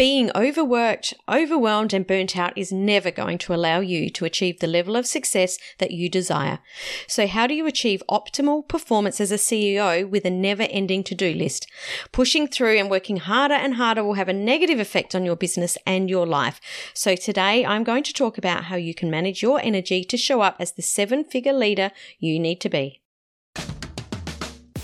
Being overworked, overwhelmed, and burnt out is never going to allow you to achieve the level of success that you desire. So, how do you achieve optimal performance as a CEO with a never ending to do list? Pushing through and working harder and harder will have a negative effect on your business and your life. So, today I'm going to talk about how you can manage your energy to show up as the seven figure leader you need to be.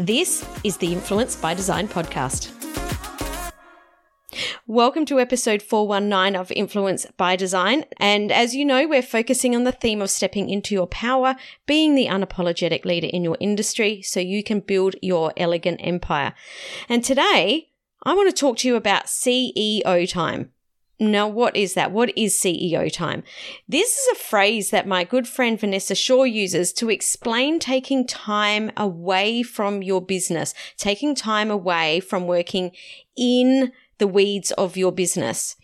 This is the Influence by Design podcast. Welcome to episode 419 of Influence by Design. And as you know, we're focusing on the theme of stepping into your power, being the unapologetic leader in your industry so you can build your elegant empire. And today, I want to talk to you about CEO time. Now, what is that? What is CEO time? This is a phrase that my good friend Vanessa Shaw uses to explain taking time away from your business, taking time away from working in the weeds of your business.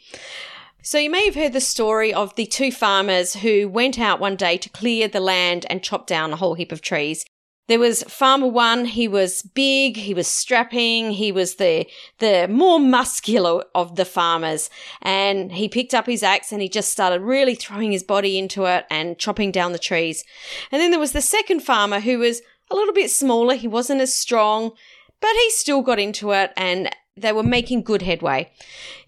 So, you may have heard the story of the two farmers who went out one day to clear the land and chop down a whole heap of trees. There was farmer one, he was big, he was strapping, he was the, the more muscular of the farmers. And he picked up his axe and he just started really throwing his body into it and chopping down the trees. And then there was the second farmer who was a little bit smaller, he wasn't as strong, but he still got into it and they were making good headway.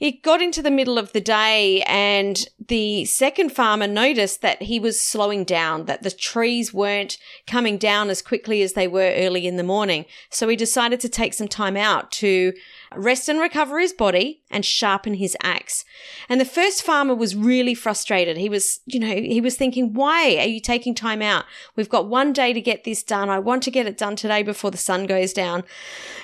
It got into the middle of the day, and the second farmer noticed that he was slowing down, that the trees weren't coming down as quickly as they were early in the morning. So he decided to take some time out to rest and recover his body and sharpen his axe. And the first farmer was really frustrated. He was, you know, he was thinking, why are you taking time out? We've got one day to get this done. I want to get it done today before the sun goes down.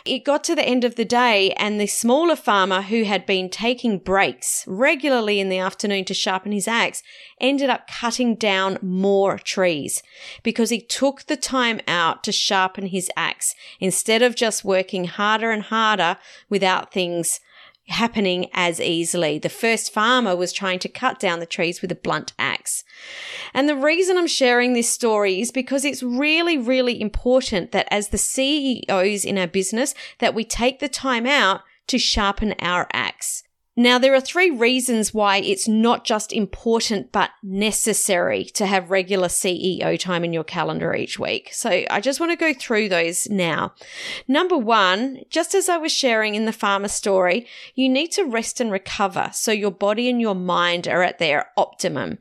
It got to the end of the day and the smaller farmer who had been taking breaks regularly in the afternoon to sharpen his axe ended up cutting down more trees because he took the time out to sharpen his axe instead of just working harder and harder without things happening as easily. The first farmer was trying to cut down the trees with a blunt axe. And the reason I'm sharing this story is because it's really, really important that as the CEOs in our business, that we take the time out to sharpen our axe. Now, there are three reasons why it's not just important but necessary to have regular CEO time in your calendar each week. So I just want to go through those now. Number one, just as I was sharing in the farmer story, you need to rest and recover so your body and your mind are at their optimum.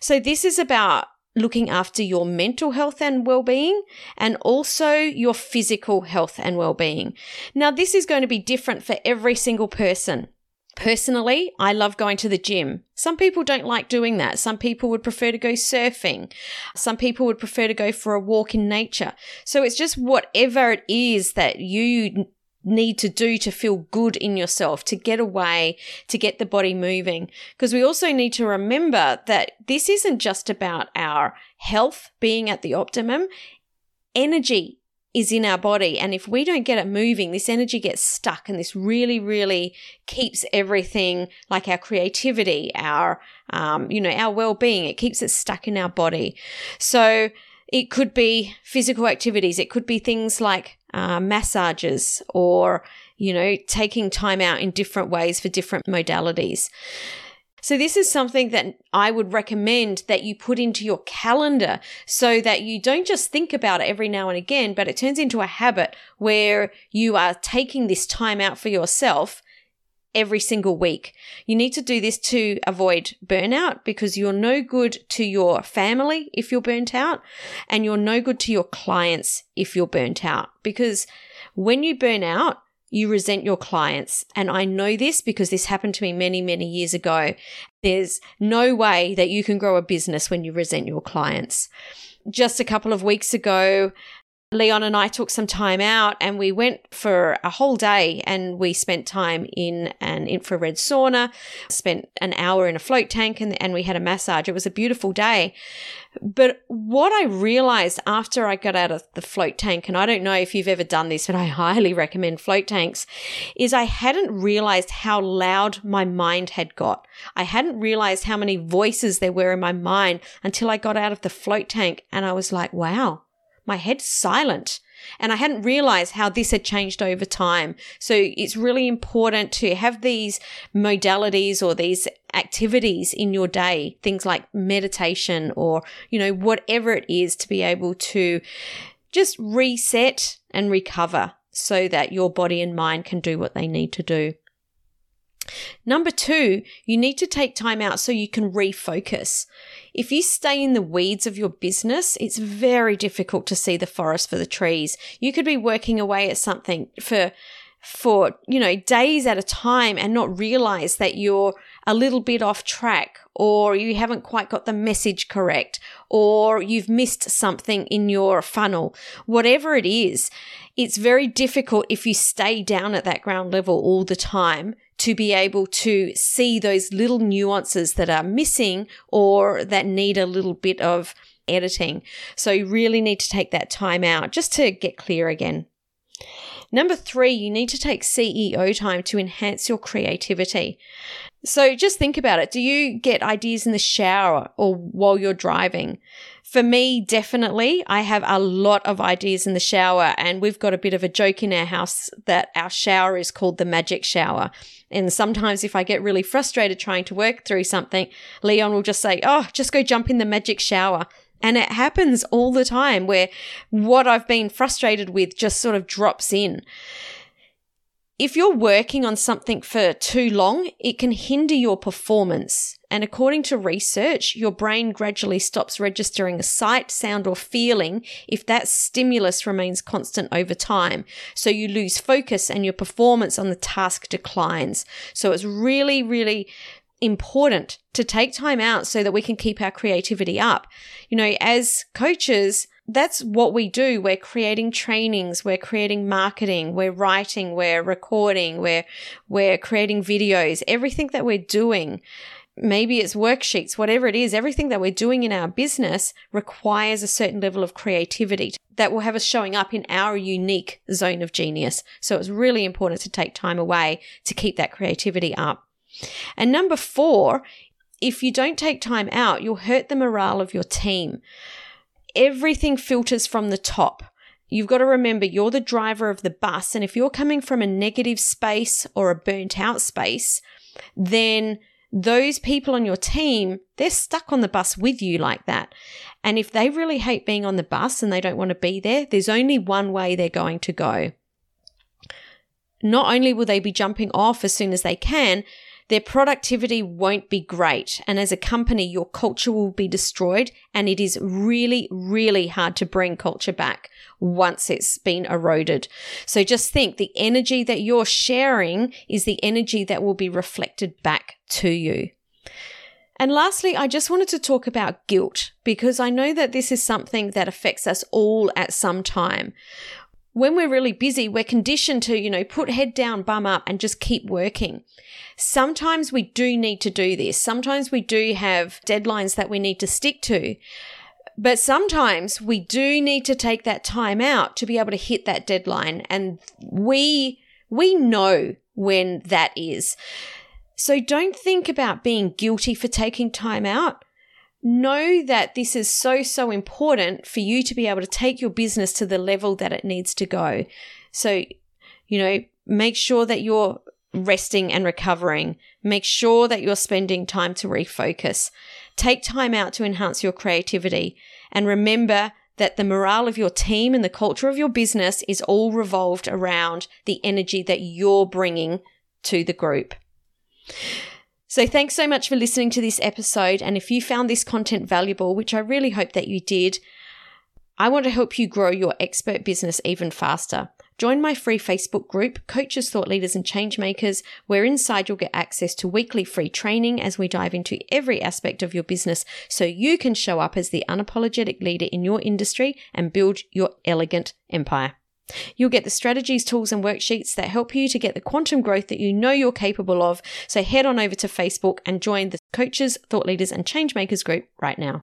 So this is about looking after your mental health and well-being and also your physical health and well-being. Now, this is going to be different for every single person. Personally, I love going to the gym. Some people don't like doing that. Some people would prefer to go surfing. Some people would prefer to go for a walk in nature. So it's just whatever it is that you need to do to feel good in yourself, to get away, to get the body moving. Because we also need to remember that this isn't just about our health being at the optimum. Energy is in our body. And if we don't get it moving, this energy gets stuck and this really, really keeps everything like our creativity, our, um, you know, our well being, it keeps it stuck in our body. So it could be physical activities. It could be things like uh, massages or, you know, taking time out in different ways for different modalities. So, this is something that I would recommend that you put into your calendar so that you don't just think about it every now and again, but it turns into a habit where you are taking this time out for yourself every single week. You need to do this to avoid burnout because you're no good to your family if you're burnt out and you're no good to your clients if you're burnt out because when you burn out, you resent your clients. And I know this because this happened to me many, many years ago. There's no way that you can grow a business when you resent your clients. Just a couple of weeks ago, Leon and I took some time out and we went for a whole day and we spent time in an infrared sauna, spent an hour in a float tank, and, and we had a massage. It was a beautiful day. But what I realized after I got out of the float tank, and I don't know if you've ever done this, but I highly recommend float tanks, is I hadn't realized how loud my mind had got. I hadn't realized how many voices there were in my mind until I got out of the float tank and I was like, wow my head silent. And I hadn't realized how this had changed over time. So it's really important to have these modalities or these activities in your day, things like meditation or, you know, whatever it is to be able to just reset and recover so that your body and mind can do what they need to do. Number two, you need to take time out so you can refocus. If you stay in the weeds of your business, it's very difficult to see the forest for the trees. You could be working away at something for for, you know, days at a time and not realize that you're a little bit off track or you haven't quite got the message correct or you've missed something in your funnel. Whatever it is, it's very difficult if you stay down at that ground level all the time to be able to see those little nuances that are missing or that need a little bit of editing. So you really need to take that time out just to get clear again. Number three, you need to take CEO time to enhance your creativity. So just think about it. Do you get ideas in the shower or while you're driving? For me, definitely, I have a lot of ideas in the shower, and we've got a bit of a joke in our house that our shower is called the magic shower. And sometimes, if I get really frustrated trying to work through something, Leon will just say, Oh, just go jump in the magic shower. And it happens all the time where what I've been frustrated with just sort of drops in if you're working on something for too long, it can hinder your performance. And according to research, your brain gradually stops registering a sight, sound, or feeling if that stimulus remains constant over time. So you lose focus and your performance on the task declines. So it's really, really important to take time out so that we can keep our creativity up. You know, as coaches, that's what we do. We're creating trainings, we're creating marketing, we're writing, we're recording, we're we're creating videos. Everything that we're doing, maybe it's worksheets, whatever it is, everything that we're doing in our business requires a certain level of creativity that will have us showing up in our unique zone of genius. So it's really important to take time away to keep that creativity up. And number 4, if you don't take time out, you'll hurt the morale of your team everything filters from the top. You've got to remember you're the driver of the bus. And if you're coming from a negative space or a burnt out space, then those people on your team, they're stuck on the bus with you like that. And if they really hate being on the bus and they don't want to be there, there's only one way they're going to go. Not only will they be jumping off as soon as they can, their productivity won't be great. And as a company, your culture will be destroyed. And it is really, really hard to bring culture back once it's been eroded. So just think the energy that you're sharing is the energy that will be reflected back to you. And lastly, I just wanted to talk about guilt because I know that this is something that affects us all at some time when we're really busy, we're conditioned to, you know, put head down, bum up, and just keep working. Sometimes we do need to do this. Sometimes we do have deadlines that we need to stick to. But sometimes we do need to take that time out to be able to hit that deadline. And we, we know when that is. So don't think about being guilty for taking time out know that this is so, so important for you to be able to take your business to the level that it needs to go. So, you know, make sure that you're resting and recovering. Make sure that you're spending time to refocus. Take time out to enhance your creativity. And remember that the morale of your team and the culture of your business is all revolved around the energy that you're bringing to the group. So, thanks so much for listening to this episode. And if you found this content valuable, which I really hope that you did, I want to help you grow your expert business even faster. join my free Facebook group, Coaches, Thought Leaders, and Changemakers, where inside you'll get access to weekly free training as we dive into every aspect of your business so you can show up as the unapologetic leader in your industry and build your elegant empire. You'll get the strategies, tools, and worksheets that help you to get the quantum growth that you know you're capable of. So head on over to Facebook and join the Coaches, Thought Leaders, and Changemakers group right now.